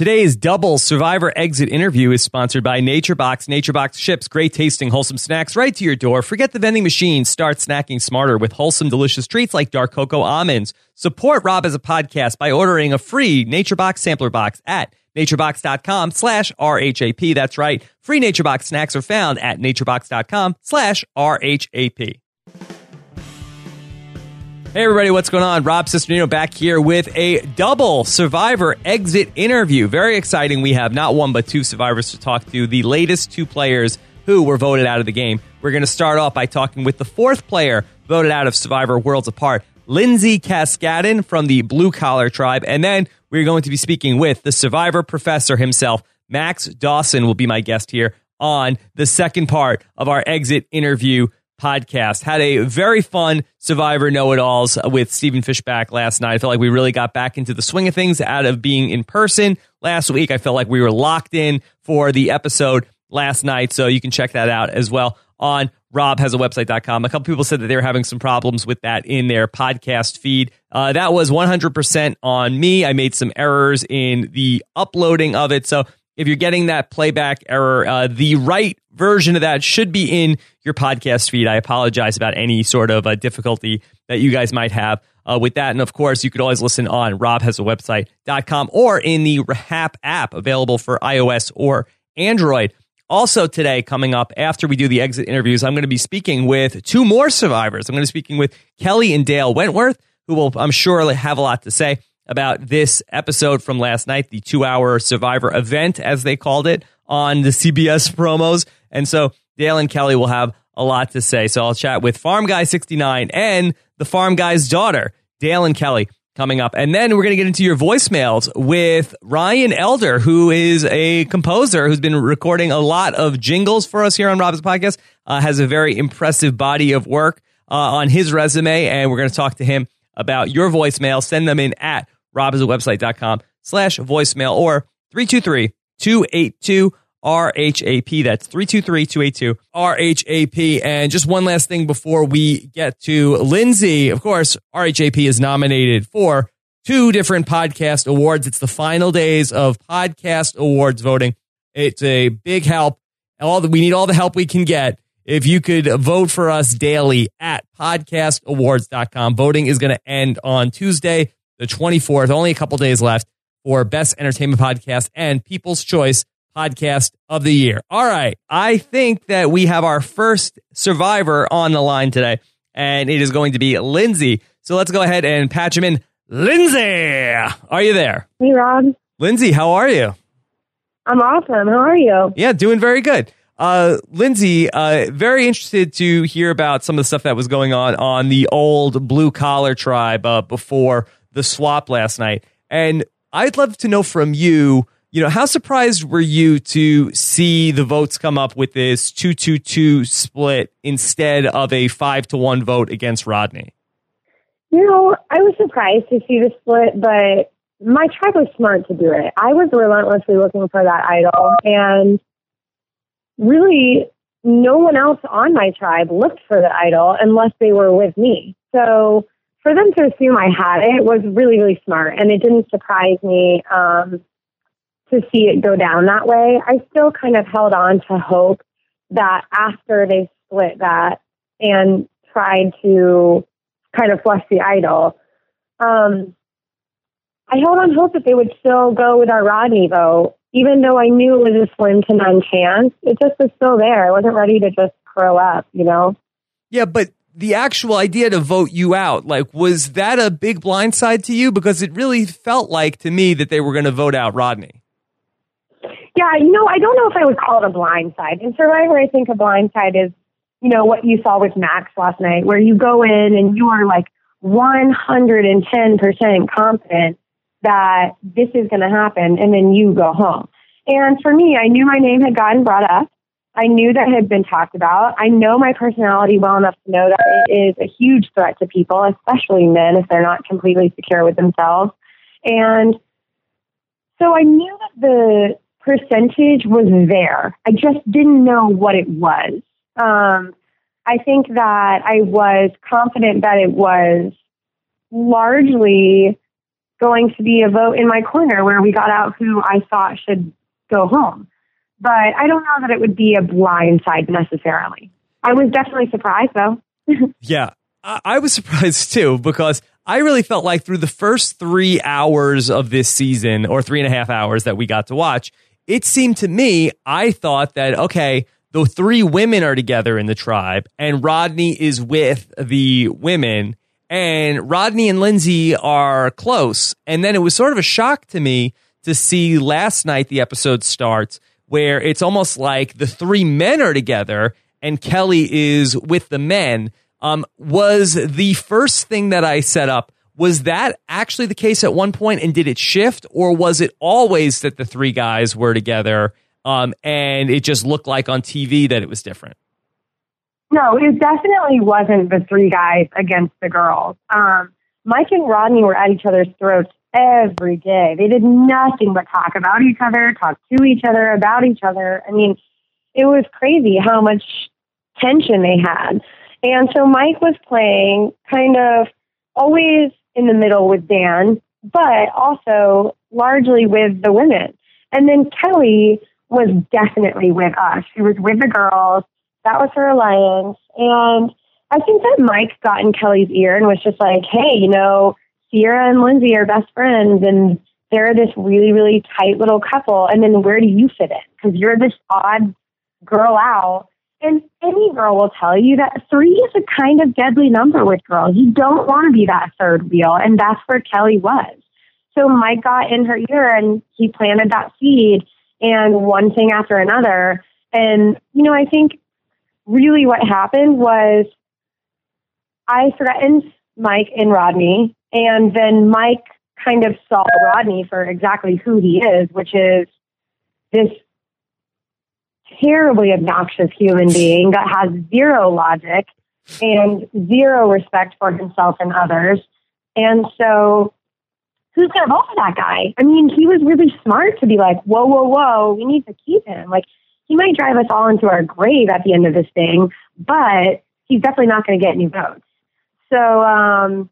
Today's double survivor exit interview is sponsored by NatureBox. NatureBox ships great tasting, wholesome snacks right to your door. Forget the vending machine. Start snacking smarter with wholesome, delicious treats like dark cocoa almonds. Support Rob as a podcast by ordering a free NatureBox sampler box at naturebox.com slash RHAP. That's right. Free NatureBox snacks are found at naturebox.com slash RHAP. Hey everybody, what's going on? Rob Cesternino back here with a double Survivor exit interview. Very exciting. We have not one but two survivors to talk to. The latest two players who were voted out of the game. We're going to start off by talking with the fourth player voted out of Survivor Worlds Apart, Lindsay Cascaddan from the Blue Collar Tribe, and then we're going to be speaking with the Survivor professor himself, Max Dawson will be my guest here on the second part of our exit interview podcast. Had a very fun Survivor Know It Alls with Stephen Fishbach last night. I felt like we really got back into the swing of things out of being in person last week. I felt like we were locked in for the episode last night. So you can check that out as well on robhasawebsite.com. A couple people said that they were having some problems with that in their podcast feed. Uh, that was 100% on me. I made some errors in the uploading of it. So if you're getting that playback error, uh, the right version of that should be in your podcast feed. I apologize about any sort of uh, difficulty that you guys might have uh, with that. And of course, you could always listen on robhasawebsite.com or in the Hap app available for iOS or Android. Also, today, coming up after we do the exit interviews, I'm going to be speaking with two more survivors. I'm going to be speaking with Kelly and Dale Wentworth, who will, I'm sure, have a lot to say about this episode from last night, the two hour survivor event, as they called it on the CBS promos. And so Dale and Kelly will have a lot to say. So I'll chat with Farm Guy 69 and the Farm Guy's daughter, Dale and Kelly, coming up. And then we're going to get into your voicemails with Ryan Elder, who is a composer who's been recording a lot of jingles for us here on Rob's podcast, uh, has a very impressive body of work uh, on his resume. And we're going to talk to him about your voicemail. Send them in at robhasawebsite.com slash voicemail or 323 282 RHAP. That's 323 282 RHAP. And just one last thing before we get to Lindsay. Of course, RHAP is nominated for two different podcast awards. It's the final days of podcast awards voting. It's a big help. All the, we need all the help we can get. If you could vote for us daily at podcastawards.com. Voting is going to end on Tuesday, the 24th. Only a couple days left for Best Entertainment Podcast and People's Choice Podcast of the Year. All right. I think that we have our first survivor on the line today, and it is going to be Lindsay. So let's go ahead and patch him in. Lindsay, are you there? Hey, Rob. Lindsay, how are you? I'm awesome. How are you? Yeah, doing very good. Uh, Lindsay, uh, very interested to hear about some of the stuff that was going on on the old blue collar tribe uh, before the swap last night. And I'd love to know from you, you know, how surprised were you to see the votes come up with this 2 2 2 split instead of a 5 to 1 vote against Rodney? You know, I was surprised to see the split, but my tribe was smart to do it. I was relentlessly looking for that idol, and really, no one else on my tribe looked for the idol unless they were with me. So for them to assume I had it was really, really smart, and it didn't surprise me um, to see it go down that way. I still kind of held on to hope that after they split that and tried to kind of flush the idol, um, I held on hope that they would still go with our Rodney vote, even though I knew it was a slim to none chance. It just was still there. I wasn't ready to just grow up, you know? Yeah, but the actual idea to vote you out, like, was that a big blindside to you? Because it really felt like to me that they were going to vote out Rodney. Yeah, you know, I don't know if I would call it a blindside. In Survivor, I think a blindside is, you know, what you saw with Max last night, where you go in and you are like 110% confident that this is going to happen, and then you go home. And for me, I knew my name had gotten brought up. I knew that had been talked about. I know my personality well enough to know that it is a huge threat to people, especially men if they're not completely secure with themselves. And so I knew that the percentage was there. I just didn't know what it was. Um, I think that I was confident that it was largely going to be a vote in my corner where we got out who I thought should go home. But I don't know that it would be a blind side necessarily. I was definitely surprised though. yeah, I-, I was surprised too because I really felt like through the first three hours of this season or three and a half hours that we got to watch, it seemed to me, I thought that, okay, the three women are together in the tribe and Rodney is with the women and Rodney and Lindsay are close. And then it was sort of a shock to me to see last night the episode starts where it's almost like the three men are together and Kelly is with the men. Um, was the first thing that I set up was that actually the case at one point and did it shift or was it always that the three guys were together um, and it just looked like on TV that it was different? No, it definitely wasn't the three guys against the girls. Um, Mike and Rodney were at each other's throats every day. They did nothing but talk about each other, talk to each other, about each other. I mean, it was crazy how much tension they had. And so Mike was playing kind of always in the middle with Dan, but also largely with the women. And then Kelly was definitely with us. She was with the girls. That was her alliance. And I think that Mike got in Kelly's ear and was just like, hey, you know, Sierra and Lindsay are best friends and they're this really, really tight little couple. And then where do you fit in? Because you're this odd girl out. And any girl will tell you that three is a kind of deadly number with girls. You don't want to be that third wheel. And that's where Kelly was. So Mike got in her ear and he planted that seed and one thing after another. And, you know, I think really what happened was I threatened Mike and Rodney, and then Mike kind of saw Rodney for exactly who he is, which is this terribly obnoxious human being that has zero logic and zero respect for himself and others. And so, who's going to vote for that guy? I mean, he was really smart to be like, whoa, whoa, whoa, we need to keep him. Like, he might drive us all into our grave at the end of this thing, but he's definitely not going to get any votes. So um,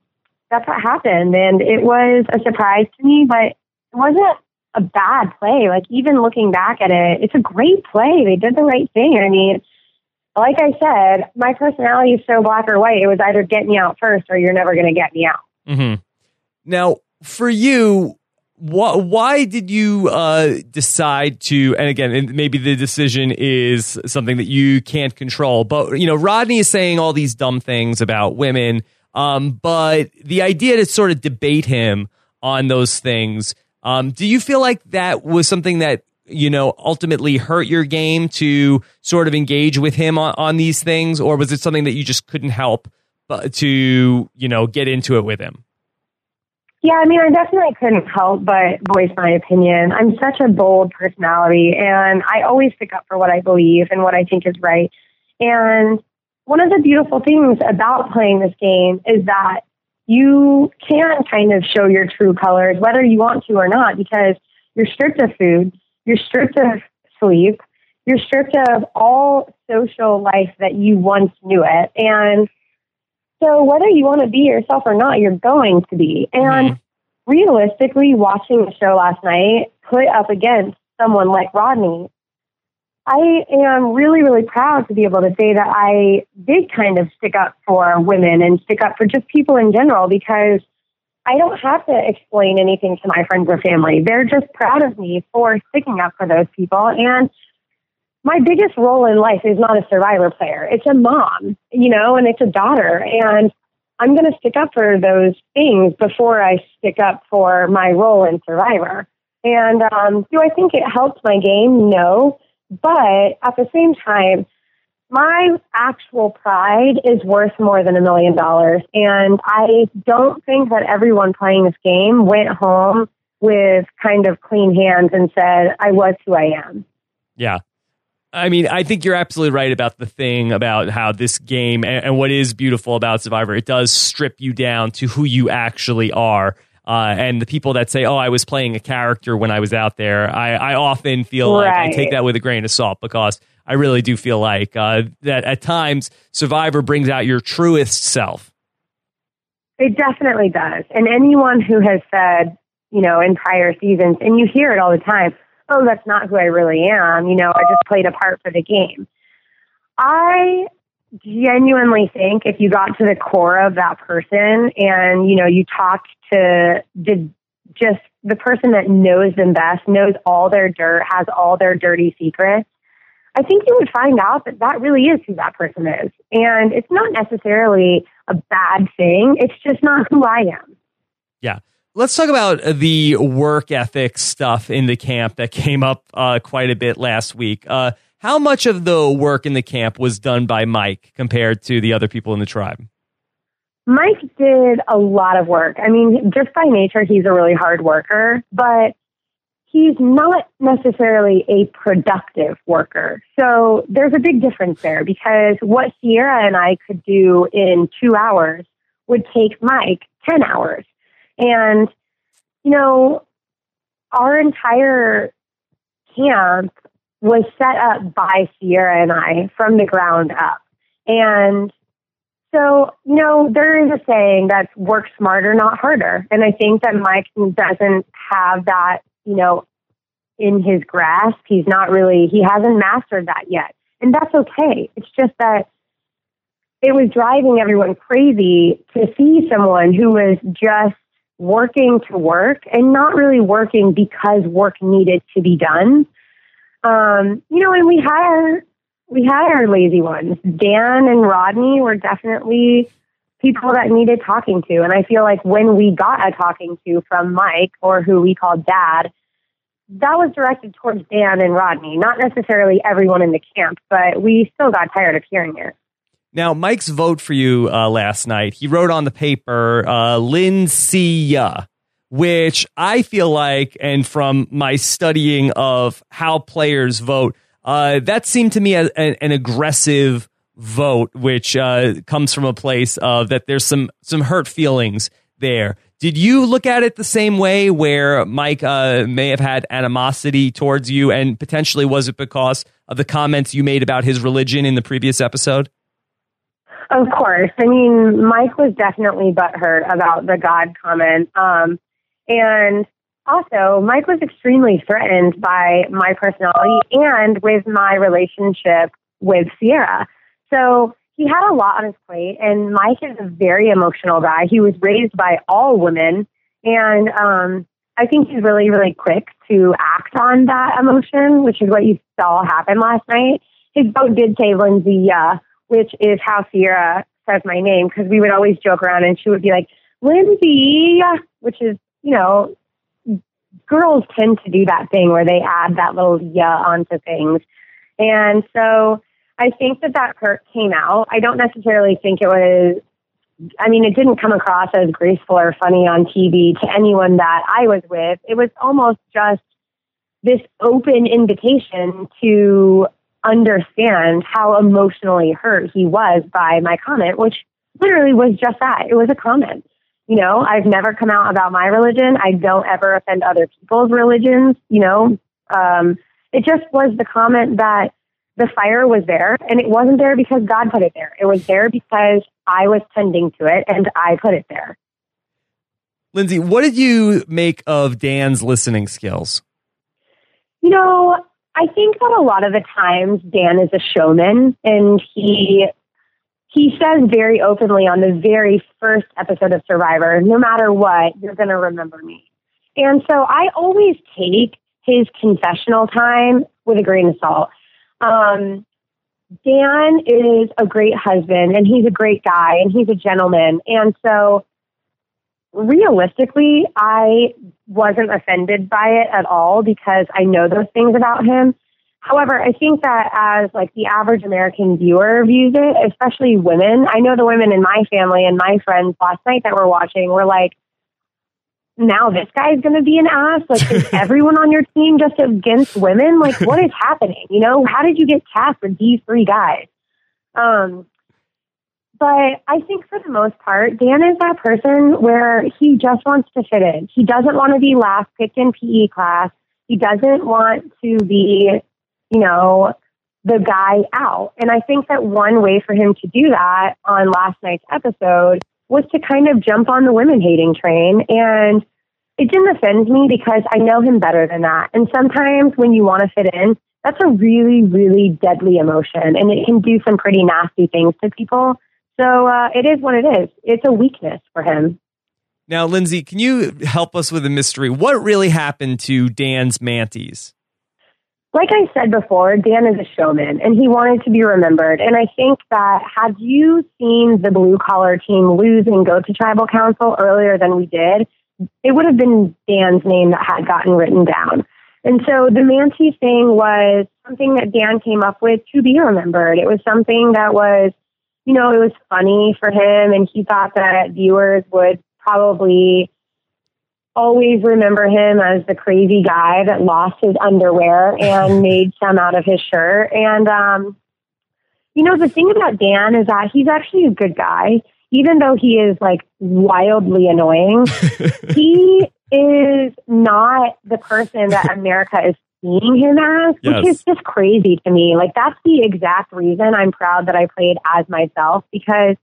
that's what happened, and it was a surprise to me, but it wasn't a bad play. Like even looking back at it, it's a great play. They did the right thing. I mean, like I said, my personality is so black or white. It was either get me out first or you're never going to get me out. Mm-hmm. Now, for you, wh- why did you uh, decide to? And again, maybe the decision is something that you can't control. But you know, Rodney is saying all these dumb things about women. Um, but the idea to sort of debate him on those things, um, do you feel like that was something that you know ultimately hurt your game to sort of engage with him on, on these things, or was it something that you just couldn't help but to you know get into it with him? Yeah, I mean, I definitely couldn't help but voice my opinion. I'm such a bold personality, and I always stick up for what I believe and what I think is right. And one of the beautiful things about playing this game is that you can kind of show your true colors, whether you want to or not, because you're stripped of food, you're stripped of sleep, you're stripped of all social life that you once knew it. And so whether you want to be yourself or not, you're going to be. And mm-hmm. realistically, watching the show last night put up against someone like Rodney, I am really, really proud to be able to say that I did kind of stick up for women and stick up for just people in general because I don't have to explain anything to my friends or family. They're just proud of me for sticking up for those people. And my biggest role in life is not a survivor player. It's a mom, you know, and it's a daughter. And I'm going to stick up for those things before I stick up for my role in survivor. And um, do I think it helped my game? No. But at the same time, my actual pride is worth more than a million dollars. And I don't think that everyone playing this game went home with kind of clean hands and said, I was who I am. Yeah. I mean, I think you're absolutely right about the thing about how this game and, and, what is beautiful about Survivor, it does strip you down to who you actually are. Uh, and the people that say, "Oh, I was playing a character when I was out there," I, I often feel right. like I take that with a grain of salt because I really do feel like uh, that at times Survivor brings out your truest self. It definitely does. And anyone who has said you know, in prior seasons. And you hear it all the time. Oh, that's not who I really am. You know, I just played a part for the game. I genuinely think if you got to the core of that person and, you know, you talked to the just the person that knows them best, knows all their dirt, has all their dirty secrets, I think you would find out that that really is who that person is. And it's not necessarily a bad thing, it's just not who I am. Yeah. Let's talk about the work ethic stuff in the camp that came up uh, quite a bit last week. Uh, how much of the work in the camp was done by Mike compared to the other people in the tribe? Mike did a lot of work. I mean, just by nature, he's a really hard worker, but he's not necessarily a productive worker. So there's a big difference there because what Sierra and I could do in two hours would take Mike 10 hours. And, you know, our entire camp was set up by Sierra and I from the ground up. And so, you know, there is a saying that's work smarter, not harder. And I think that Mike doesn't have that, you know, in his grasp. He's not really, he hasn't mastered that yet. And that's okay. It's just that it was driving everyone crazy to see someone who was just working to work and not really working because work needed to be done. Um, you know, and we had our we had our lazy ones. Dan and Rodney were definitely people that needed talking to. And I feel like when we got a talking to from Mike or who we called dad, that was directed towards Dan and Rodney, not necessarily everyone in the camp, but we still got tired of hearing it. Now, Mike's vote for you uh, last night, he wrote on the paper, uh, which I feel like, and from my studying of how players vote, uh, that seemed to me a, a, an aggressive vote, which uh, comes from a place of that there's some some hurt feelings there. Did you look at it the same way where Mike uh, may have had animosity towards you? And potentially was it because of the comments you made about his religion in the previous episode? Of course. I mean, Mike was definitely butthurt about the God comment. Um, and also, Mike was extremely threatened by my personality and with my relationship with Sierra. So he had a lot on his plate, and Mike is a very emotional guy. He was raised by all women, and um, I think he's really, really quick to act on that emotion, which is what you saw happen last night. His vote did say Lindsay, yeah, which is how Sierra says my name, because we would always joke around, and she would be like, Lindsay, which is, you know, girls tend to do that thing where they add that little yeah onto things. And so I think that that hurt came out. I don't necessarily think it was, I mean, it didn't come across as graceful or funny on TV to anyone that I was with. It was almost just this open invitation to understand how emotionally hurt he was by my comment, which literally was just that. It was a comment. You know, I've never come out about my religion. I don't ever offend other people's religions. You know, um, it just was the comment that the fire was there and it wasn't there because God put it there. It was there because I was tending to it and I put it there. Lindsay, what did you make of Dan's listening skills? You know, I think that a lot of the times Dan is a showman and he he says very openly on the very first episode of Survivor, no matter what, you're going to remember me. And so I always take his confessional time with a grain of salt. Um, Dan is a great husband and he's a great guy and he's a gentleman. And so realistically, I wasn't offended by it at all because I know those things about him. However, I think that as like the average American viewer views it, especially women, I know the women in my family and my friends last night that were watching were like, now this guy's going to be an ass? Like, is everyone on your team just against women? Like, what is happening? You know, how did you get cast with these three guys? Um, but I think for the most part, Dan is that person where he just wants to fit in. He doesn't want to be last picked in PE class. He doesn't want to be, you know, the guy out. And I think that one way for him to do that on last night's episode was to kind of jump on the women hating train and it didn't offend me because I know him better than that. And sometimes when you want to fit in, that's a really, really deadly emotion and it can do some pretty nasty things to people. So uh, it is what it is. It's a weakness for him. Now, Lindsay, can you help us with a mystery? What really happened to Dan's manties? Like I said before, Dan is a showman and he wanted to be remembered. And I think that had you seen the blue collar team lose and go to tribal council earlier than we did, it would have been Dan's name that had gotten written down. And so the Manti thing was something that Dan came up with to be remembered. It was something that was, you know, it was funny for him and he thought that viewers would probably always remember him as the crazy guy that lost his underwear and made some out of his shirt. And, um, you know, the thing about Dan is that he's actually a good guy even though he is like wildly annoying, he is not the person that America is seeing him as, yes. which is just crazy to me. Like that's the exact reason I'm proud that I played as myself because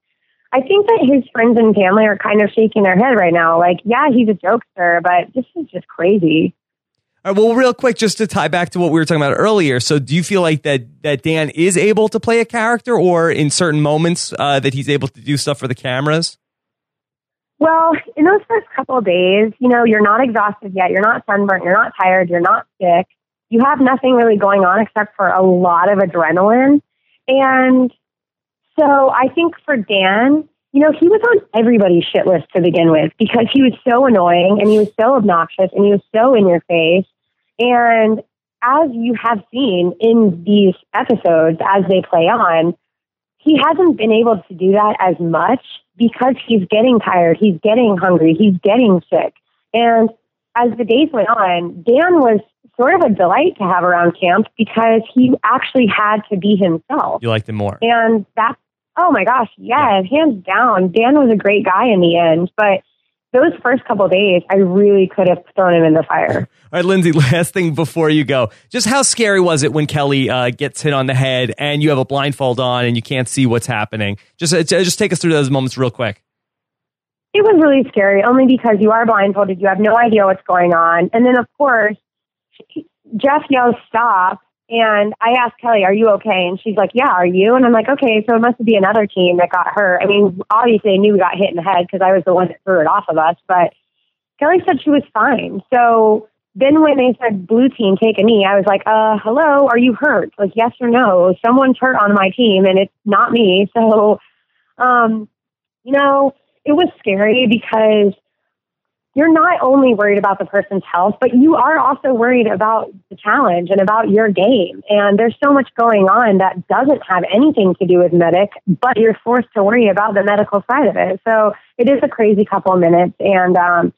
I think that his friends and family are kind of shaking their head right now. Like, yeah, he's a jokester, but this is just crazy. All right, well, real quick, just to tie back to what we were talking about earlier. So, do you feel like that that Dan is able to play a character, or in certain moments uh, that he's able to do stuff for the cameras? Well, in those first couple of days, you know, you're not exhausted yet. You're not sunburnt. You're not tired. You're not sick. You have nothing really going on except for a lot of adrenaline. And so, I think for Dan, you know, he was on everybody's shit list to begin with because he was so annoying and he was so obnoxious and he was so in your face. And as you have seen in these episodes as they play on, he hasn't been able to do that as much because he's getting tired, he's getting hungry, he's getting sick. And as the days went on, Dan was sort of a delight to have around camp because he actually had to be himself. You liked him more. And that's, oh my gosh, yeah, yeah. hands down. Dan was a great guy in the end, but those first couple days, I really could have thrown him in the fire. All right, Lindsay, last thing before you go. Just how scary was it when Kelly uh, gets hit on the head and you have a blindfold on and you can't see what's happening? Just, uh, just take us through those moments real quick. It was really scary, only because you are blindfolded. You have no idea what's going on. And then, of course, Jeff yells, stop. And I asked Kelly, Are you okay? And she's like, Yeah, are you? And I'm like, Okay, so it must be another team that got hurt. I mean, obviously, I knew we got hit in the head because I was the one that threw it off of us, but Kelly said she was fine. So then when they said blue team take a knee, I was like, uh, hello, are you hurt? Like, yes or no? Someone's hurt on my team and it's not me. So, um, you know, it was scary because you're not only worried about the person's health, but you are also worried about the challenge and about your game. And there's so much going on that doesn't have anything to do with medic, but you're forced to worry about the medical side of it. So it is a crazy couple of minutes. And um,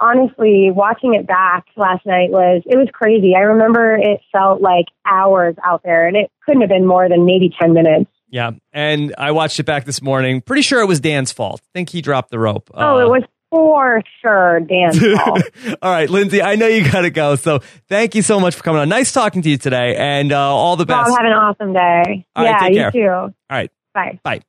honestly, watching it back last night was it was crazy. I remember it felt like hours out there, and it couldn't have been more than maybe ten minutes. Yeah, and I watched it back this morning. Pretty sure it was Dan's fault. I think he dropped the rope. Oh, uh, it was for sure, Dan. all right, Lindsay, I know you got to go. So thank you so much for coming on. Nice talking to you today and uh, all the best. Oh, have an awesome day. All yeah, right, you too. All right. Bye. Bye.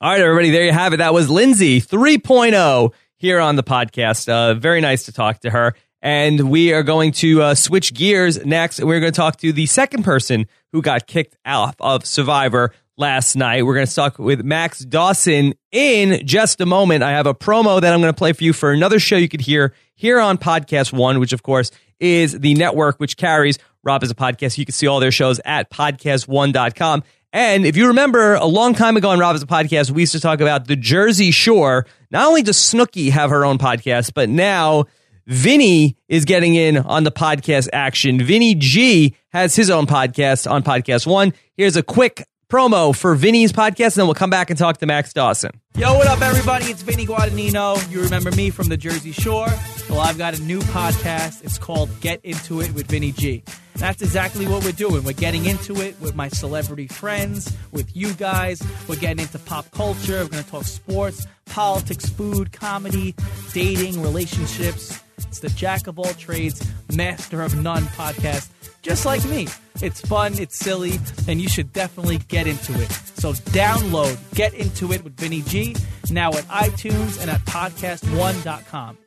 All right, everybody, there you have it. That was Lindsay 3.0 here on the podcast. Uh, very nice to talk to her. And we are going to uh, switch gears next. We're going to talk to the second person who got kicked out of Survivor last night. We're going to talk with Max Dawson in just a moment. I have a promo that I'm going to play for you for another show you could hear here on Podcast One, which of course is the network which carries Rob as a podcast. You can see all their shows at podcast1.com. And if you remember a long time ago on Rob as a podcast, we used to talk about the Jersey Shore. Not only does Snooki have her own podcast, but now Vinny is getting in on the podcast action. Vinny G has his own podcast on Podcast One. Here's a quick promo for Vinny's podcast, and then we'll come back and talk to Max Dawson. Yo, what up, everybody? It's Vinny Guadagnino. You remember me from the Jersey Shore? Well, I've got a new podcast. It's called Get Into It with Vinny G. That's exactly what we're doing. We're getting into it with my celebrity friends, with you guys. We're getting into pop culture. We're going to talk sports, politics, food, comedy, dating, relationships. It's the Jack of all trades, master of none podcast just like me. It's fun, it's silly, and you should definitely get into it. So download Get Into It with Vinny G now at iTunes and at podcast1.com.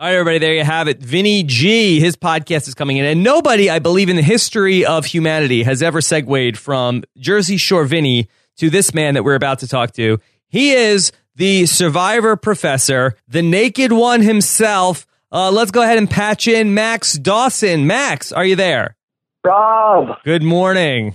All right, everybody, there you have it. Vinny G, his podcast is coming in. And nobody, I believe, in the history of humanity has ever segued from Jersey Shore Vinny to this man that we're about to talk to. He is the survivor professor, the naked one himself. Uh, let's go ahead and patch in Max Dawson. Max, are you there? Rob, Good morning.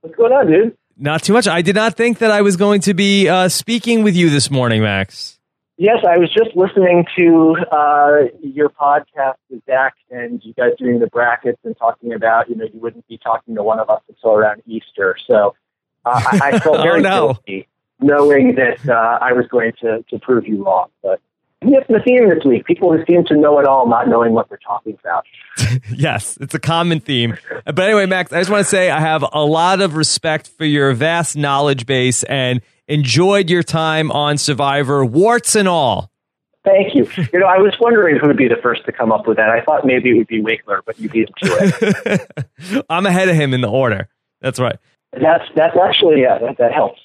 what's going on, dude? Not too much. I did not think that I was going to be uh, speaking with you this morning, Max. Yes, I was just listening to uh, your podcast with Zach and you guys doing the brackets and talking about, you know, you wouldn't be talking to one of us until around Easter. So uh, I, I felt Oh, very no. guilty knowing that uh, I was going to, to prove you wrong. But yes, the theme this week, people who seem to know it all, not knowing what they're talking about. Yes, it's a common theme. But anyway, Max, I just want to say I have a lot of respect for your vast knowledge base and enjoyed your time on Survivor, warts and all. Thank you. You know, I was wondering who would be the first to come up with that. I thought maybe it would be Winkler, but you beat him to it. I'm ahead of him in the order. That's right. That's that's actually yeah, that, that helps.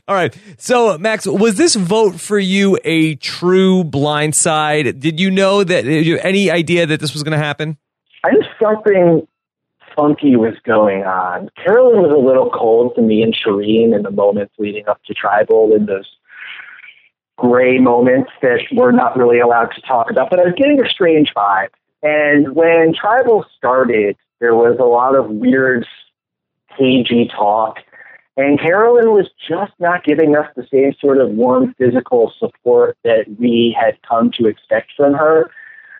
All right. So, Max, was this vote for you a true blindside? Did you know that, did you have any idea that this was going to happen? I knew something funky was going on. Carolyn was a little cold to me and Shirin in the moments leading up to Tribal in those gray moments that we're not really allowed to talk about. But I was getting a strange vibe. And when Tribal started, there was a lot of weird, cagey talk. And Carolyn was just not giving us the same sort of warm physical support that we had come to expect from her.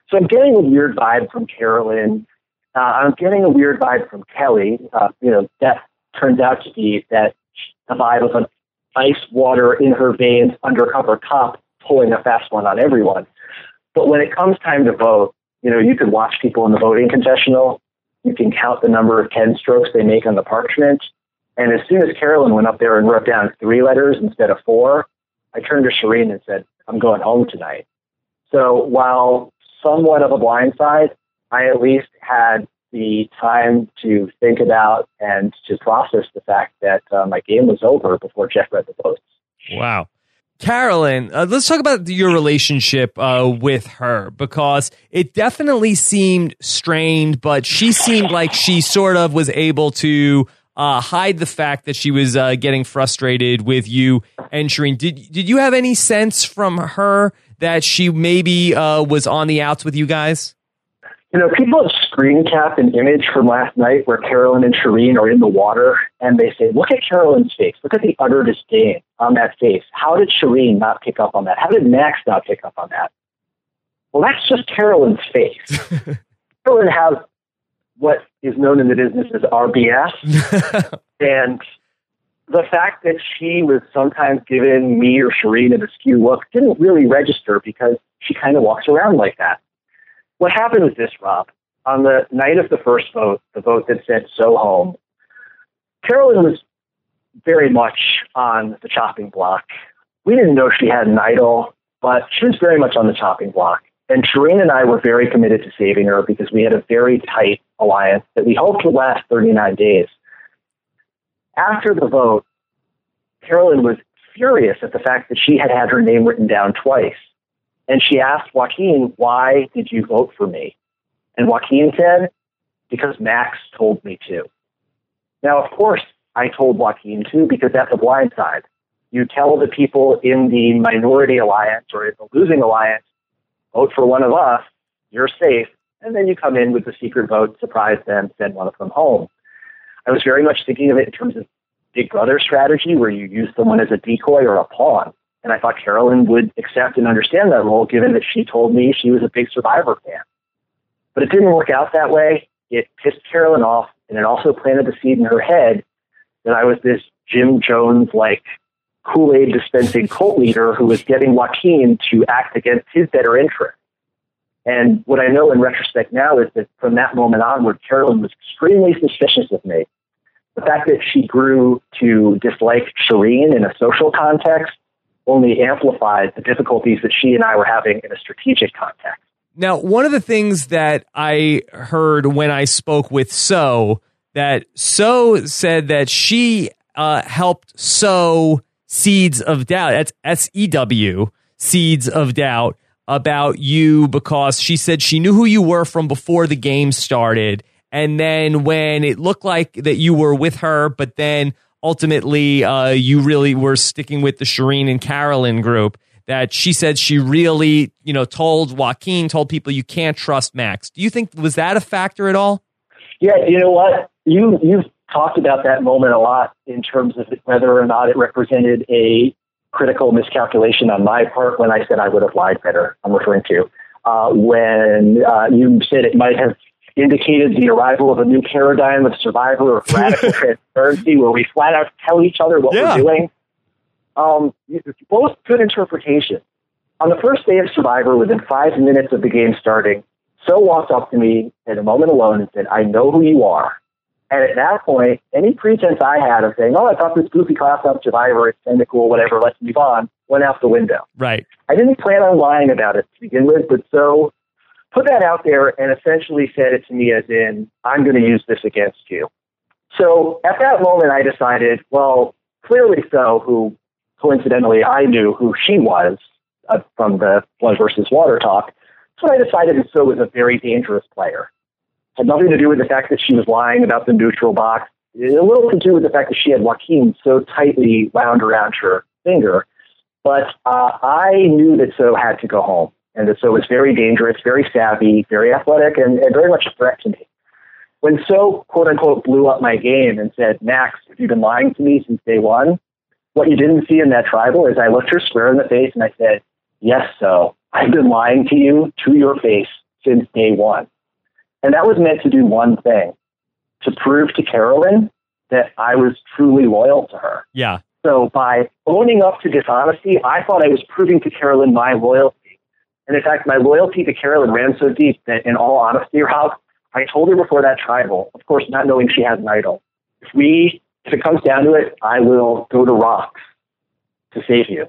So I'm getting a weird vibe from Carolyn. Uh, I'm getting a weird vibe from Kelly. Uh, you know, that turns out to be that the vibe of an ice water in her veins undercover cop pulling a fast one on everyone. But when it comes time to vote, you know, you could watch people in the voting confessional. You can count the number of 10 strokes they make on the parchment. And as soon as Carolyn went up there and wrote down three letters instead of four, I turned to Shirin and said, I'm going home tonight. So while somewhat of a blindside, I at least had the time to think about and to process the fact that uh, my game was over before Jeff read the votes. Wow. Carolyn, uh, let's talk about your relationship uh, with her because it definitely seemed strained, but she seemed like she sort of was able to uh, hide the fact that she was uh, getting frustrated with you Shirin. Did did you have any sense from her that she maybe uh, was on the outs with you guys? You know, people have screen cap an image from last night where Carolyn and Shirin are in the water, and they say, "Look at Carolyn's face. Look at the utter disdain on that face. How did Shirin not pick up on that? How did Max not pick up on that?" Well, that's just Carolyn's face. Carolyn has what is known in the business as RBS, and the fact that she was sometimes giving me or Shirin an askew look didn't really register because she kind of walks around like that. What happened was this, Rob. On the night of the first vote, the vote that said so home, Carolyn was very much on the chopping block. We didn't know she had an idol, but she was very much on the chopping block. And Shirin and I were very committed to saving her because we had a very tight alliance that we hoped would last 39 days. After the vote, Carolyn was furious at the fact that she had had her name written down twice. And she asked Joaquin, Why did you vote for me? And Joaquin said, Because Max told me to. Now, of course, I told Joaquin too, because that's a blind side. You tell the people in the minority alliance or in the losing alliance, vote for one of us, you're safe, and then you come in with the secret vote, surprise them, send one of them home. I was very much thinking of it in terms of Big Brother strategy, where you use someone as a decoy or a pawn. And I thought Carolyn would accept and understand that role, given that she told me she was a big Survivor fan. But it didn't work out that way. It pissed Carolyn off, and it also planted the seed in her head that I was this Jim Jones like Kool Aid dispensing cult leader who was getting Joaquin to act against his better interest. And what I know in retrospect now is that from that moment onward, Carolyn was extremely suspicious of me. The fact that she grew to dislike Shirin in a social context only amplified the difficulties that she and I were having in a strategic context. Now, one of the things that I heard when I spoke with So, that So said that she uh, helped sow seeds of doubt. That's S E W, seeds of doubt, about you because she said she knew who you were from before the game started. And then when it looked like that you were with her, but then ultimately uh, you really were sticking with the Shirin and Carolyn group, that she said she really, you know, told Joaquin, told people you can't trust Max. Do you think was that a factor at all? Yeah, you know what? You you've talked about that moment a lot in terms of whether or not it represented a critical miscalculation on my part when I said I would have lied better. I'm referring to uh, when uh, you said it might have indicated the arrival of a new paradigm of survivor of radical transparency, where we flat out tell each other what Yeah. we're doing. Um, both good interpretation. On the first day of Survivor, within five minutes of the game starting, So walked up to me in a moment alone and said, I know who you are. And at that point, any pretense I had of saying, oh, I thought this goofy class up survivor, it's kind of cool, whatever, let's move on, went out the window. Right. I didn't plan on lying about it to begin with, but so put that out there and essentially said it to me as in, I'm going to use this against you. So at that moment, I decided, well, clearly so, who coincidentally I knew who she was uh, from the blood versus water talk. So I decided that so was a very dangerous player. Had nothing to do with the fact that she was lying about the neutral box. It had a little to do with the fact that she had Joaquin so tightly wound around her finger. But uh, I knew that So had to go home, and that So was very dangerous, very savvy, very athletic, and, and very much a threat to me. When So, quote unquote, blew up my game and said, Max, you've you been lying to me since day one? What you didn't see in that tribal is I looked her square in the face and I said, Yes, So, I've been lying to you to your face since day one. And that was meant to do one thing to prove to Carolyn that I was truly loyal to her. Yeah. So by owning up to dishonesty, I thought I was proving to Carolyn my loyalty. And in fact, my loyalty to Carolyn ran so deep that in all honesty, Rob, I told her before that tribal, of course, not knowing she has an idol, if we, if it comes down to it, I will go to rocks to save you.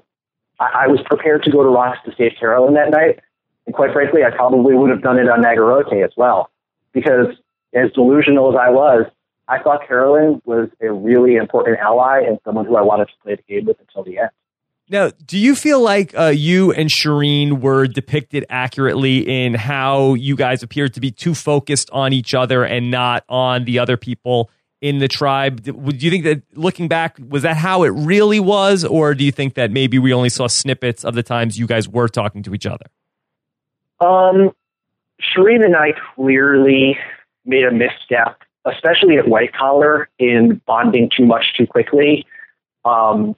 I, I was prepared to go to rocks to save Carolyn that night. And quite frankly, I probably would have done it on Nagarote as well. Because as delusional as I was, I thought Carolyn was a really important ally and someone who I wanted to play the game with until the end. Now, do you feel like uh, you and Shirin were depicted accurately in how you guys appeared to be too focused on each other and not on the other people in the tribe? Do you think that looking back, was that how it really was? Or do you think that maybe we only saw snippets of the times you guys were talking to each other? Um, Shirin and I clearly made a misstep, especially at White Collar, in bonding too much too quickly. Um,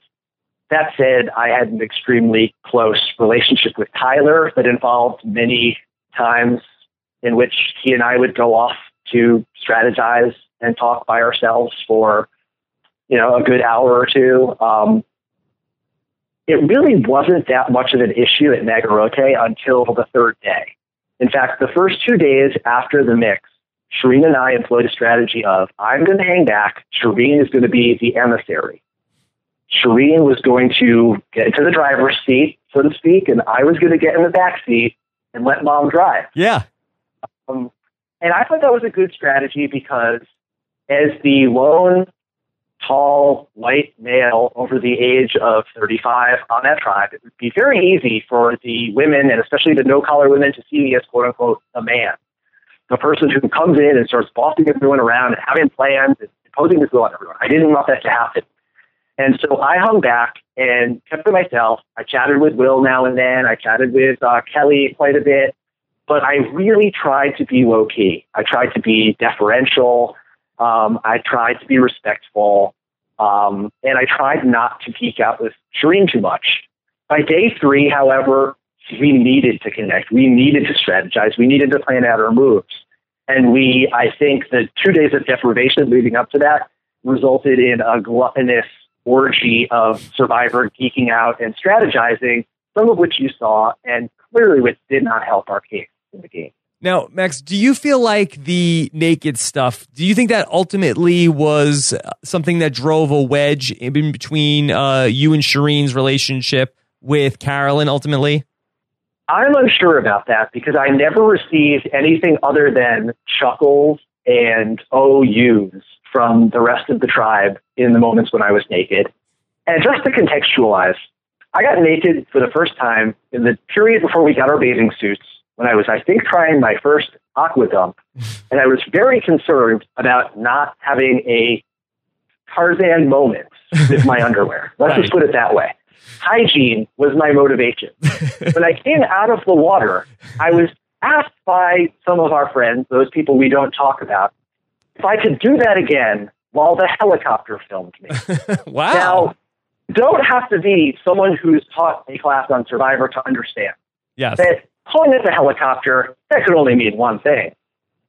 that said, I had an extremely close relationship with Tyler that involved many times in which he and I would go off to strategize and talk by ourselves for, you know, a good hour or two. Um, it really wasn't that much of an issue at Nagarote until the third day. In fact, the first two days after the mix, Shirin and I employed a strategy of I'm going to hang back. Shirin is going to be the emissary. Shirin was going to get into the driver's seat, so to speak, and I was going to get in the back seat and let mom drive. Yeah. Um, and I thought that was a good strategy because as the lone, tall, white male over the age of 35 on that tribe, it would be very easy for the women, and especially the no collar women, to see me as quote unquote a man. The person who comes in and starts bossing everyone around and having plans and imposing his will on everyone. I didn't want that to happen. And so I hung back and kept to myself. I chatted with Will now and then. I chatted with uh, Kelly quite a bit. But I really tried to be low key. I tried to be deferential. Um, I tried to be respectful. Um, and I tried not to geek out with Shirin too much. By day three, however, we needed to connect. We needed to strategize. We needed to plan out our moves. And we, I think the two days of deprivation leading up to that resulted in a gluttonous orgy of survivor geeking out and strategizing, some of which you saw, and clearly which did not help our case in the game. Now, Max, do you feel like the naked stuff, do you think that ultimately was something that drove a wedge in between uh, you and Shirin's relationship with Carolyn ultimately? I'm unsure about that because I never received anything other than chuckles and OUs from the rest of the tribe in the moments when I was naked. And just to contextualize, I got naked for the first time in the period before we got our bathing suits when I was, I think, trying my first aqua dump. And I was very concerned about not having a Tarzan moment with my underwear. Let's Right. just put it that way. Hygiene was my motivation. when I came out of the water, I was asked by some of our friends, those people we don't talk about, if I could do that again while the helicopter filmed me. wow. Now, don't have to be someone who's taught a class on Survivor to understand yes. that Oh, calling it a helicopter, that could only mean one thing.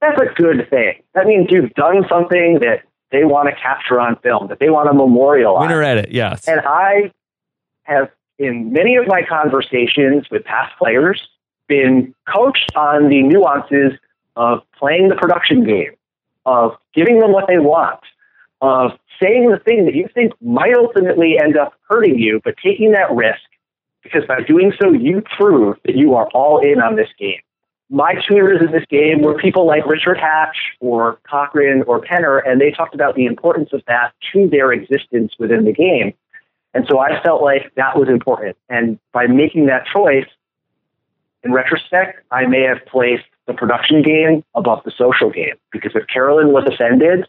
That's a good thing. That means you've done something that they want to capture on film, that they want to memorialize. Winner edit. Yes. And I have, in many of my conversations with past players, been coached on the nuances of playing the production game, of giving them what they want, of saying the thing that you think might ultimately end up hurting you, but taking that risk because by doing so, you prove that you are all in on mm-hmm. this game. My tutors in this game were people like Richard Hatch or Cochran or Penner, and they talked about the importance of that to their existence within the game. And so I felt like that was important. And by making that choice, in retrospect, I may have placed the production game above the social game because if Carolyn was offended,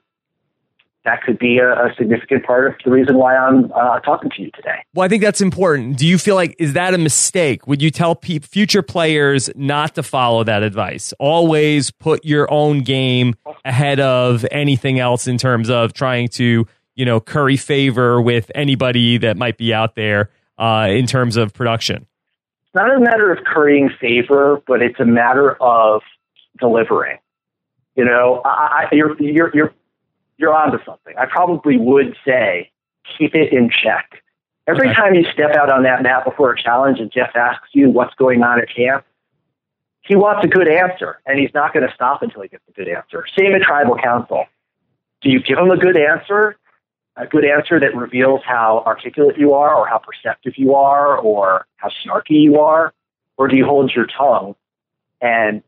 that could be a, a significant part of the reason why I'm uh, talking to you today. Well, I think that's important. Do you feel like is that a mistake? Would you tell pe- future players not to follow that advice? Always put your own game ahead of anything else in terms of trying to, you know, curry favor with anybody that might be out there uh, in terms of production. It's not a matter of currying favor, but it's a matter of delivering. You know, I, I, you're you're you're you're onto something. I probably would say keep it in check. Every Okay. time you step out on that mat before a challenge and Jeff asks you what's going on at camp, he wants a good answer, and he's not going to stop until he gets a good answer. Same at tribal council. Do you give him a good answer? A good answer that reveals how articulate you are, or how perceptive you are, or how snarky you are? Or do you hold your tongue and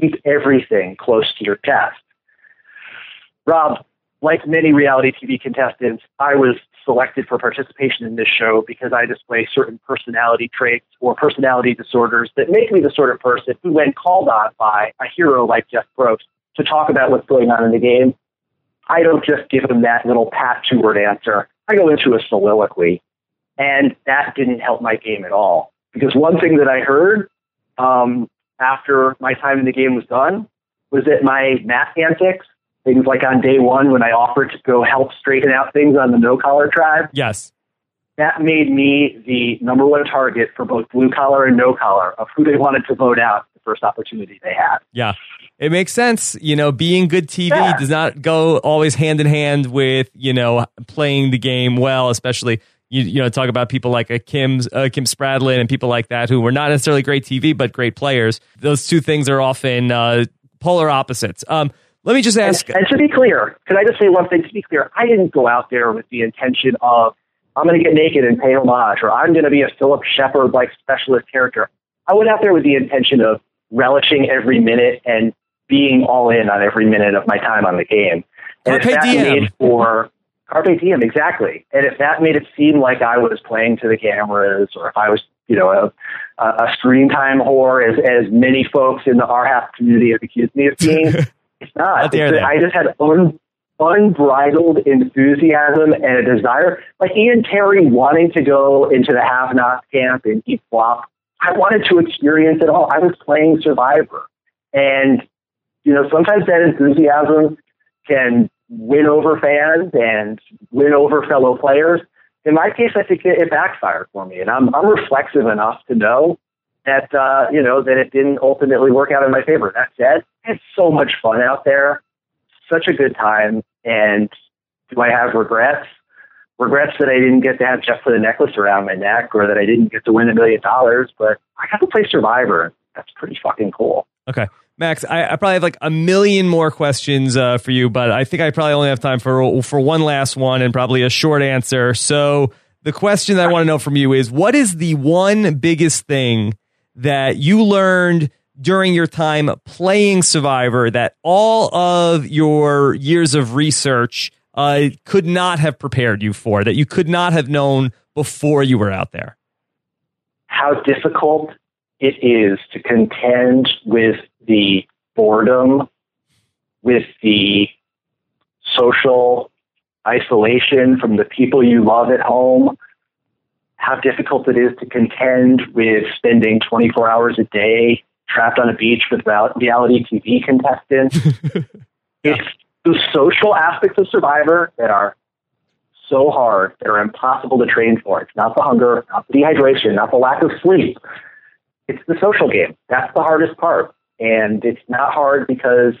keep everything close to your chest? Rob, like many reality TV contestants, I was selected for participation in this show because I display certain personality traits or personality disorders that make me the sort of person who, when called on by a hero like Jeff Probst to talk about what's going on in the game, I don't just give him that little pat two word answer. I go into a soliloquy. And that didn't help my game at all. Because one thing that I heard um, after my time in the game was done was that my math antics, things like on day one when I offered to go help straighten out things on the no collar tribe, Yes. that made me the number one target for both blue collar and no collar of who they wanted to vote out the first opportunity they had. Yeah. It makes sense. You know, being good TV Yeah. does not go always hand in hand with, you know, playing the game well, especially you, you know, talk about people like a Kim's, uh, Kim Spradlin and people like that who were not necessarily great TV, but great players. Those two things are often uh, polar opposites. Um, let me just ask. And, and to be clear, can I just say one thing? To be clear, I didn't go out there with the intention of I'm going to get naked and pay homage, or I'm going to be a Phillip Sheppard like specialist character. I went out there with the intention of relishing every minute and being all in on every minute of my time on the game. And Carpe if that diem. made for carpe diem, exactly. And if that made it seem like I was playing to the cameras, or if I was, you know, a, a screen time whore, as as many folks in the RHAP community have accused me of being, it's not. It's. I just had un, unbridled enthusiasm and a desire, like Ian Terry wanting to go into the have-not camp and eat flop. I wanted to experience it all. I was playing Survivor, and you know, sometimes that enthusiasm can win over fans and win over fellow players. In my case, I think it, it backfired for me, and I'm I'm reflexive enough to know that uh, you know that it didn't ultimately work out in my favor. That said, it's so much fun out there, such a good time, and do I have regrets? Regrets that I didn't get to have Jeff put a necklace around my neck, or that I didn't get to win a million dollars. But I got to play Survivor. That's pretty fucking cool. Okay. Max, I, I probably have like a million more questions uh, for you, but I think I probably only have time for for one last one and probably a short answer. So the question that I want to know from you is, what is the one biggest thing that you learned during your time playing Survivor that all of your years of research uh, could not have prepared you for, that you could not have known before you were out there? how difficult it is to contend with the boredom, with the social isolation from the people you love at home, how difficult it is to contend with spending 24 hours a day trapped on a beach with reality TV contestants. It's the social aspects of Survivor that are so hard, that are impossible to train for. It's not the hunger, not the dehydration, not the lack of sleep. It's the social game. That's the hardest part. And it's not hard because,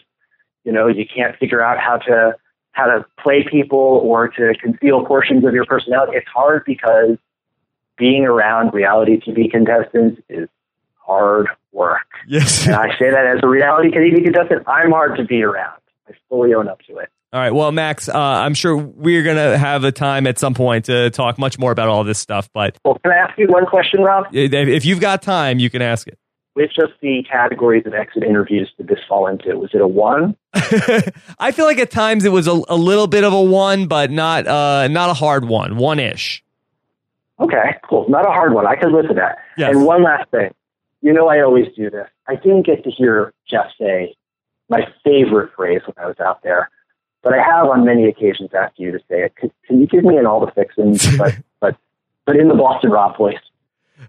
you know, you can't figure out how to how to play people or to conceal portions of your personality. It's hard because being around reality TV contestants is hard work. Yes. and I say that as a reality TV contestant, I'm hard to be around. I fully own up to it. All right. Well, Max, uh, I'm sure we're going to have a time at some point to talk much more about all this stuff. But well, can I ask you one question, Rob? If you've got time, you can ask it. Which of the categories of exit interviews did this fall into? Was it a one? I feel like at times it was a, a little bit of a one, but not uh, not a hard one, one ish. Okay, cool. Not a hard one. I could live with that. Yes. And one last thing. You know, I always do this. I didn't get to hear Jeff say my favorite phrase when I was out there, but I have on many occasions asked you to say it. Can, can you give me an all the fixings, but but but in the Boston Rob voice?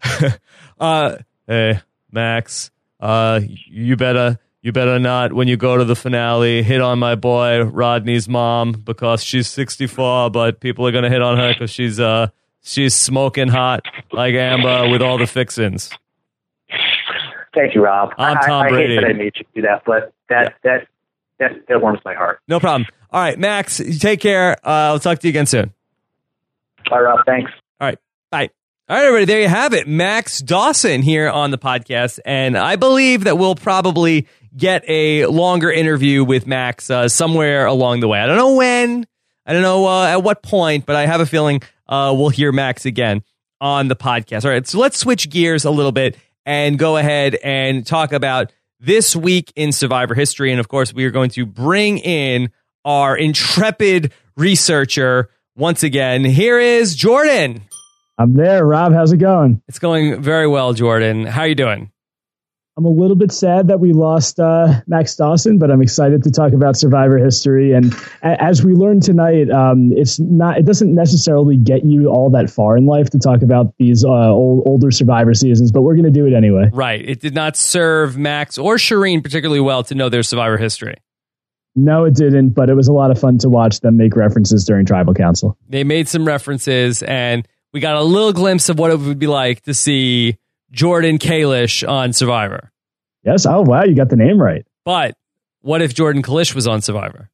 uh, hey, Max, uh, you better you better not when you go to the finale hit on my boy Rodney's mom because she's 64, but people are gonna hit on her because she's uh she's smoking hot like Amber with all the fixins. Thank you, Rob. I'm I, Tom I, Brady. hate that I made you do that, but that that that that warms my heart. No problem. All right, Max, take care. Uh, I'll talk to you again soon. Bye, Rob. Thanks. All right, bye. All right, everybody, there you have it. Max Dawson here on the podcast. And I believe that we'll probably get a longer interview with Max uh, somewhere along the way. I don't know when, I don't know uh, at what point, but I have a feeling uh, we'll hear Max again on the podcast. All right, so let's switch gears a little bit and go ahead and talk about this week in Survivor history. And of course, we are going to bring in our intrepid researcher once again. Here is Jordan. I'm there, Rob. How's it going? It's going very well, Jordan. How are you doing? I'm a little bit sad that we lost uh, Max Dawson, but I'm excited to talk about Survivor history. And a- as we learned tonight, um, it's not. It doesn't necessarily get you all that far in life to talk about these uh, old, older Survivor seasons, but we're going to do it anyway. Right. It did not serve Max or Shirin particularly well to know their Survivor history. No, it didn't, but it was a lot of fun to watch them make references during Tribal Council. They made some references, and we got a little glimpse of what it would be like to see Jordan Kalish on Survivor. Yes. Oh, wow. You got the name right. But what if Jordan Kalish was on Survivor?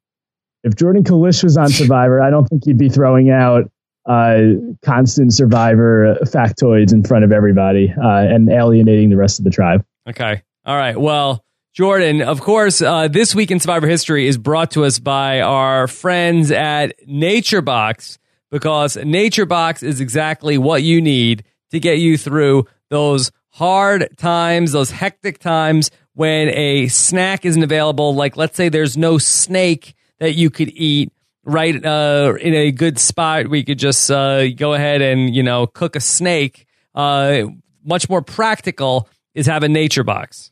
If Jordan Kalish was on Survivor, I don't think he'd be throwing out uh, constant Survivor factoids in front of everybody uh, and alienating the rest of the tribe. Okay. All right. Well, Jordan, of course, uh, this week in Survivor history is brought to us by our friends at NatureBox because NatureBox is exactly what you need to get you through those hard times, those hectic times when a snack isn't available. Like, let's say there's no snake that you could eat right uh, in a good spot we could just uh, go ahead and, you know, cook a snake. Uh, much more practical is have a nature box.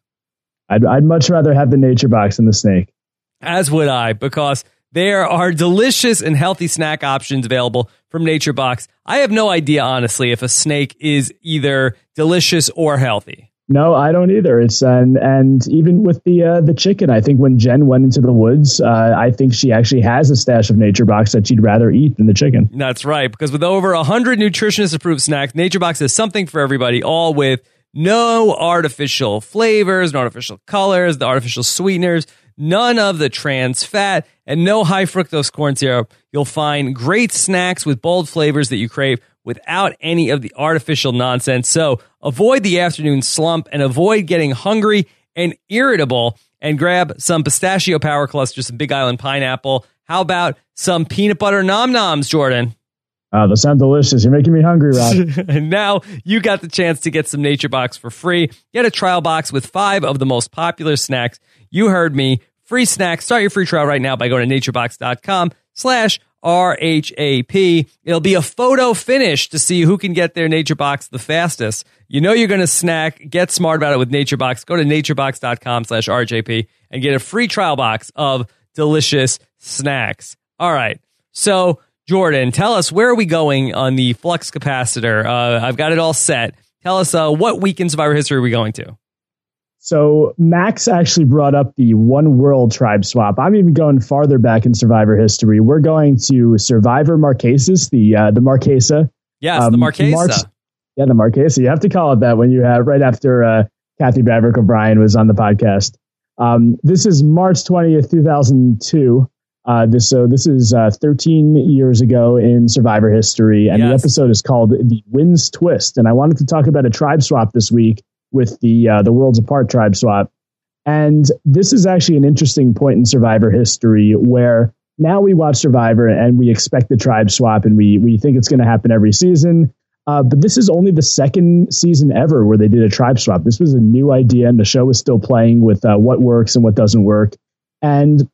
I'd, I'd much rather have the nature box than the snake. As would I, because there are delicious and healthy snack options available from Nature Box. I have no idea, honestly, if a snake is either delicious or healthy. No, I don't either. It's and and even with the uh, the chicken, I think when Jen went into the woods, uh, I think she actually has a stash of Nature Box that she'd rather eat than the chicken. That's right, because with over 100 nutritionist approved snacks, Nature Box has something for everybody, all with no artificial flavors, no artificial colors, the artificial sweeteners, none of the trans fat, and no high fructose corn syrup. You'll find great snacks with bold flavors that you crave without any of the artificial nonsense. So avoid the afternoon slump and avoid getting hungry and irritable and grab some pistachio power clusters, some Big Island pineapple. How about some peanut butter nom noms, Jordan? Oh, those sound delicious. You're making me hungry, Rob. and now you got the chance to get some Nature Box for free. Get a trial box with five of the most popular snacks. You heard me. Free snacks. Start your free trial right now by going to naturebox.com slash RHAP. It'll be a photo finish to see who can get their Nature Box the fastest. You know you're going to snack. Get smart about it with Nature Box. Go to naturebox.com slash RJP and get a free trial box of delicious snacks. All right. So, Jordan, tell us where are we going on the flux capacitor? Uh, I've got it all set. Tell us uh, what week in Survivor history are we going to? So Max actually brought up the one world tribe swap. I'm even going farther back in Survivor history. We're going to Survivor Marquesas, the uh, the Marquesa. Yes, um, the Marquesa. March, yeah, the Marquesa. You have to call it that when you have right after uh, Kathy Vavrick-O'Brien was on the podcast. Um, this is March 20th, 2002. Uh, this so this is uh, 13 years ago in Survivor history, and yes. the episode is called "The Winds Twist." And I wanted to talk about a tribe swap this week with the uh, the Worlds Apart tribe swap. And this is actually an interesting point in Survivor history where now we watch Survivor and we expect the tribe swap and we we think it's going to happen every season. Uh, but this is only the second season ever where they did a tribe swap. This was a new idea, and the show was still playing with uh, what works and what doesn't work. And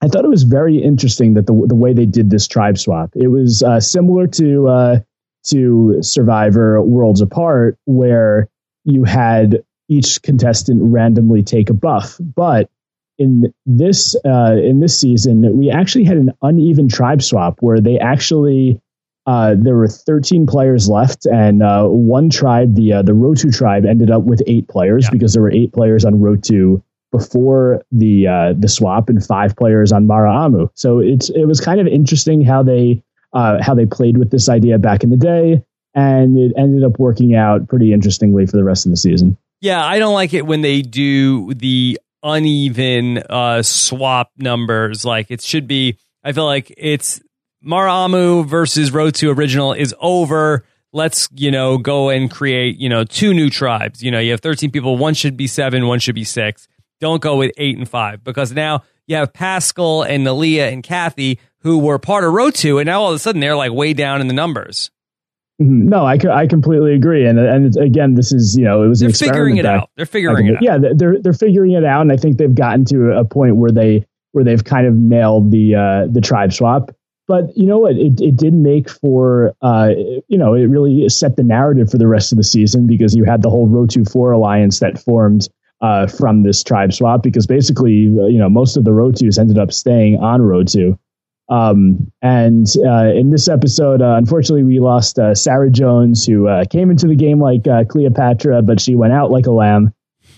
I thought it was very interesting that the the way they did this tribe swap. It was uh, similar to uh, to Survivor Worlds Apart, where you had each contestant randomly take a buff. But in this uh, in this season, we actually had an uneven tribe swap where they actually uh, there were 13 players left, and uh, one tribe, the uh, the Rotu tribe, ended up with eight players yeah. because there were eight players on Rotu before the uh, the swap and five players on Mara'amu. So it's it was kind of interesting how they uh, how they played with this idea back in the day and it ended up working out pretty interestingly for the rest of the season. Yeah, I don't like it when they do the uneven uh, swap numbers. Like it should be. I feel like it's Mara'amu versus Rotu original is over. Let's you know go and create you know two new tribes. You know you have thirteen people. One should be seven. One should be six. Don't go with eight and five because now you have Pascal and Neleh and Kathy who were part of Rotu, and now all of a sudden they're like way down in the numbers. Mm-hmm. No, I, I completely agree, and and again, this is you know it was they're figuring it back. out. They're figuring it out. Yeah, they're they're figuring it out, and I think they've gotten to a point where they where they've kind of nailed the uh, the tribe swap. But you know what? It it did make for uh, you know it really set the narrative for the rest of the season because you had the whole Rotu Four alliance that formed uh, from this tribe swap because basically you know most of the Rotus ended up staying on Rotu. Um, and uh, in this episode, uh, unfortunately, we lost uh, Sarah Jones, who uh, came into the game like uh, Cleopatra, but she went out like a lamb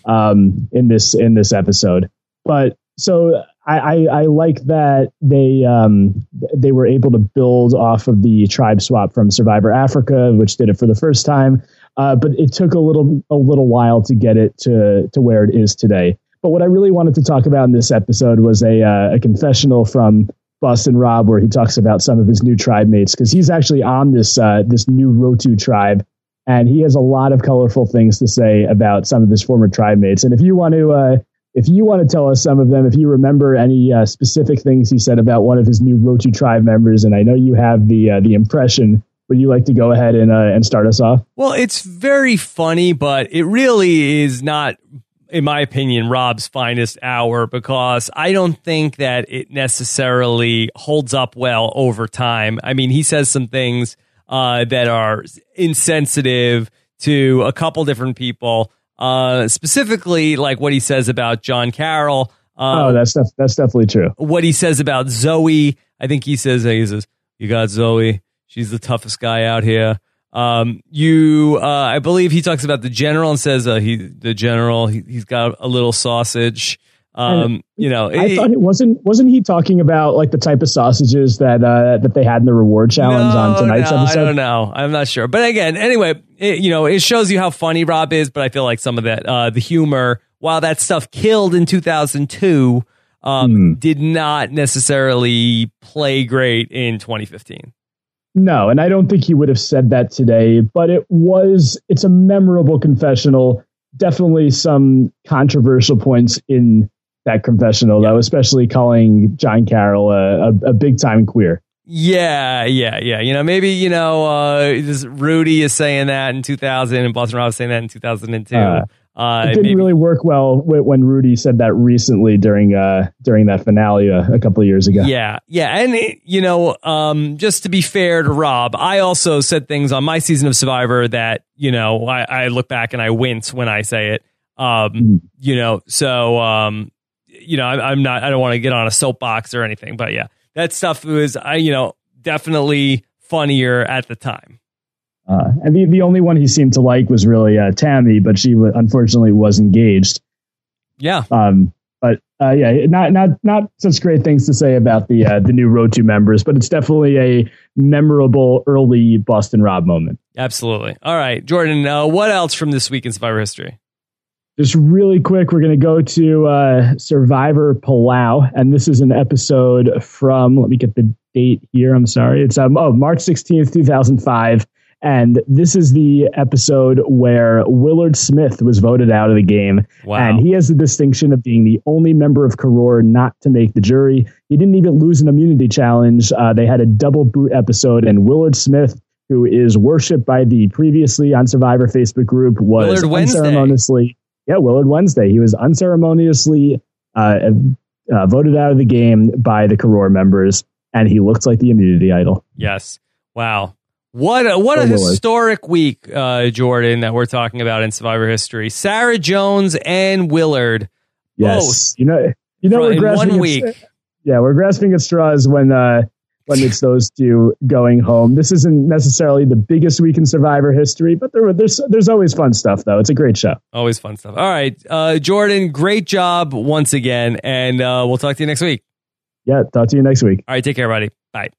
um, in this in this episode. But so I, I, I like that they um, they were able to build off of the tribe swap from Survivor Africa, which did it for the first time. Uh, but it took a little a little while to get it to to where it is today. But what I really wanted to talk about in this episode was a, a confessional from Boston Rob, where he talks about some of his new tribe mates because he's actually on this uh, this new Rotu tribe, and he has a lot of colorful things to say about some of his former tribe mates. And if you want to, uh, if you want to tell us some of them, if you remember any uh, specific things he said about one of his new Rotu tribe members, and I know you have the uh, the impression. Would you like to go ahead and uh, and start us off? Well, it's very funny, but it really is not in my opinion, Rob's finest hour because I don't think that it necessarily holds up well over time. I mean, he says some things uh, that are insensitive to a couple different people, uh, specifically like what he says about John Carroll. Um, oh, that's def- that's definitely true. What he says about Zoe, I think he says he says you got Zoe. She's the toughest guy out here. Um, you, uh, I believe he talks about the general and says uh, he, the general, he, has got a little sausage. Um, you know, I it, thought it wasn't wasn't he talking about like the type of sausages that uh, that they had in the reward challenge no, on tonight's no, episode? I don't know. I'm not sure. But again, anyway, it, you know, it shows you how funny Rob is. But I feel like some of that, uh, the humor, while that stuff killed in 2002, um, mm. did not necessarily play great in 2015. No, and I don't think he would have said that today, but it was, it's a memorable confessional. Definitely some controversial points in that confessional, yeah. though, especially calling John Carroll a, a, a, big time queer. Yeah, yeah, yeah. You know, maybe, you know, uh, Rudy is saying that in 2000 and Boston Rob is saying that in 2002. Uh, Uh, it didn't maybe- really work well when Rudy said that recently during uh, during that finale uh, a couple of years ago. Yeah, yeah, and it, you know, um, just to be fair to Rob, I also said things on my season of Survivor that you know I, I look back and I wince when I say it. Um, Mhm. you know, so um, you know, I, I'm not, I don't want to get on a soapbox or anything, but yeah, that stuff was, I, you know, definitely funnier at the time. Uh, and the, the only one he seemed to like was really uh, Tammy, but she wa unfortunately was engaged. Yeah, Um, but uh, yeah, not not not such great things to say about the uh, the new Rotu members, but it's definitely a memorable early Boston Rob moment. absolutely. All right, Jordan, uh, what else from this week in Survivor history? Just really quick, we're going to go to uh, Survivor Palau, and this is an episode from. Let me get the date here. I'm sorry. It's um oh March 16th, 2005, and this is the episode where Willard Smith was voted out of the game, Wow. and he has the distinction of being the only member of Koror not to make the jury. He didn't even lose an immunity challenge. Uh, they had a double boot episode, and Willard Smith. Who is worshipped by the previously on Survivor Facebook group was Willard Wednesday. unceremoniously yeah, Willard Wednesday. He was unceremoniously uh, uh, voted out of the game by the Koror members, and he looks like the immunity idol. Yes. Wow. What a, what a Oh, historic week, uh, Jordan, that we're talking about in Survivor history. Sarah Jones and Willard. Yes, you know, you know, we're grasping one at- week. yeah, we're grasping at straws when uh, when it's those two going home. This isn't necessarily the biggest week in Survivor history, but there, there's there's always fun stuff though. It's a great show. Always fun stuff. All right. Uh, Jordan, great job once again. And uh, we'll talk to you next week. Yeah, talk to you next week. All right. Take care, buddy. Bye.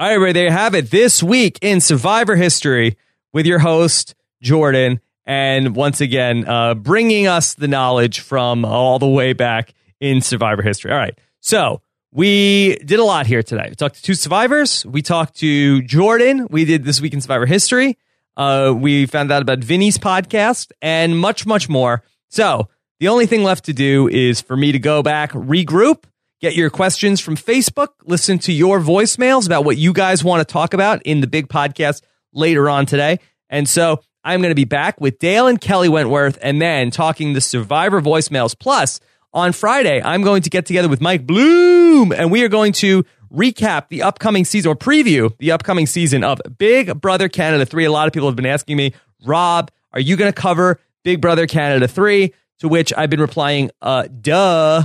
All right, everybody. There you have it. This week in Survivor history with your host, Jordan. And once again, uh, bringing us the knowledge from all the way back in Survivor history. All right. So we did a lot here today. We talked to two survivors. We talked to Jordan. We did this week in Survivor history. Uh, we found out about Vinny's podcast and much, much more. So the only thing left to do is for me to go back, regroup, get your questions from Facebook, listen to your voicemails about what you guys want to talk about in the big podcast later on today. And so I'm going to be back with Dale and Kelly Wentworth and then talking the survivor voicemails. Plus, on Friday, I'm going to get together with Mike Bloom and we are going to recap the upcoming season or preview the upcoming season of Big Brother Canada 3. A lot of people have been asking me, Rob, are you going to cover Big Brother Canada 3? To which I've been replying, uh, duh.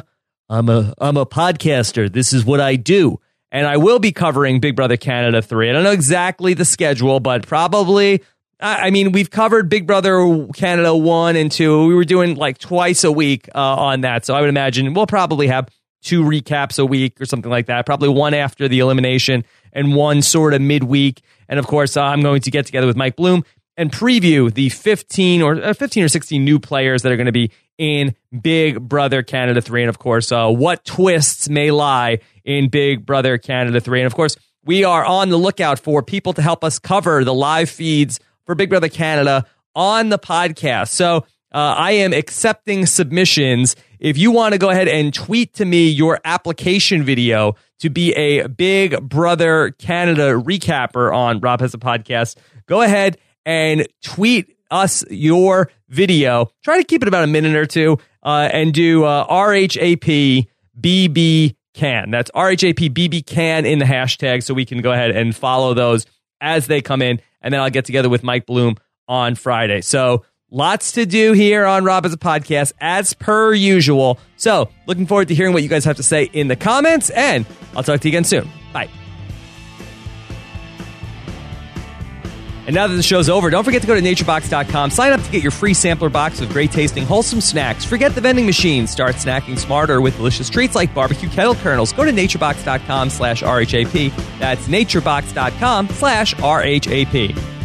I'm a I'm a podcaster. This is what I do. And I will be covering Big Brother Canada 3. I don't know exactly the schedule, but probably I mean, we've covered Big Brother Canada 1 and 2. We were doing like twice a week uh, on that. So I would imagine we'll probably have two recaps a week or something like that. Probably one after the elimination and one sort of midweek. And of course, uh, I'm going to get together with Mike Bloom and preview the 15 or uh, 15 or 16 new players that are going to be in Big Brother Canada 3 and of course uh, what twists may lie in Big Brother Canada 3 and of course we are on the lookout for people to help us cover the live feeds for Big Brother Canada on the podcast. So uh, I am accepting submissions. If you want to go ahead and tweet to me your application video to be a Big Brother Canada recapper on Rob Has a Podcast, go ahead and tweet us your video. Try to keep it about a minute or two uh, and do uh, can. That's RHAP BB can in the hashtag so we can go ahead and follow those as they come in. And then I'll get together with Mike Bloom on Friday. So lots to do here on Rob Has a Podcast as per usual. So looking forward to hearing what you guys have to say in the comments. And I'll talk to you again soon. Bye. And now that the show's over, don't forget to go to naturebox.com. Sign up to get your free sampler box of great tasting, wholesome snacks. Forget the vending machine. Start snacking smarter with delicious treats like barbecue kettle kernels. Go to naturebox.com slash RHAP. That's naturebox.com slash RHAP.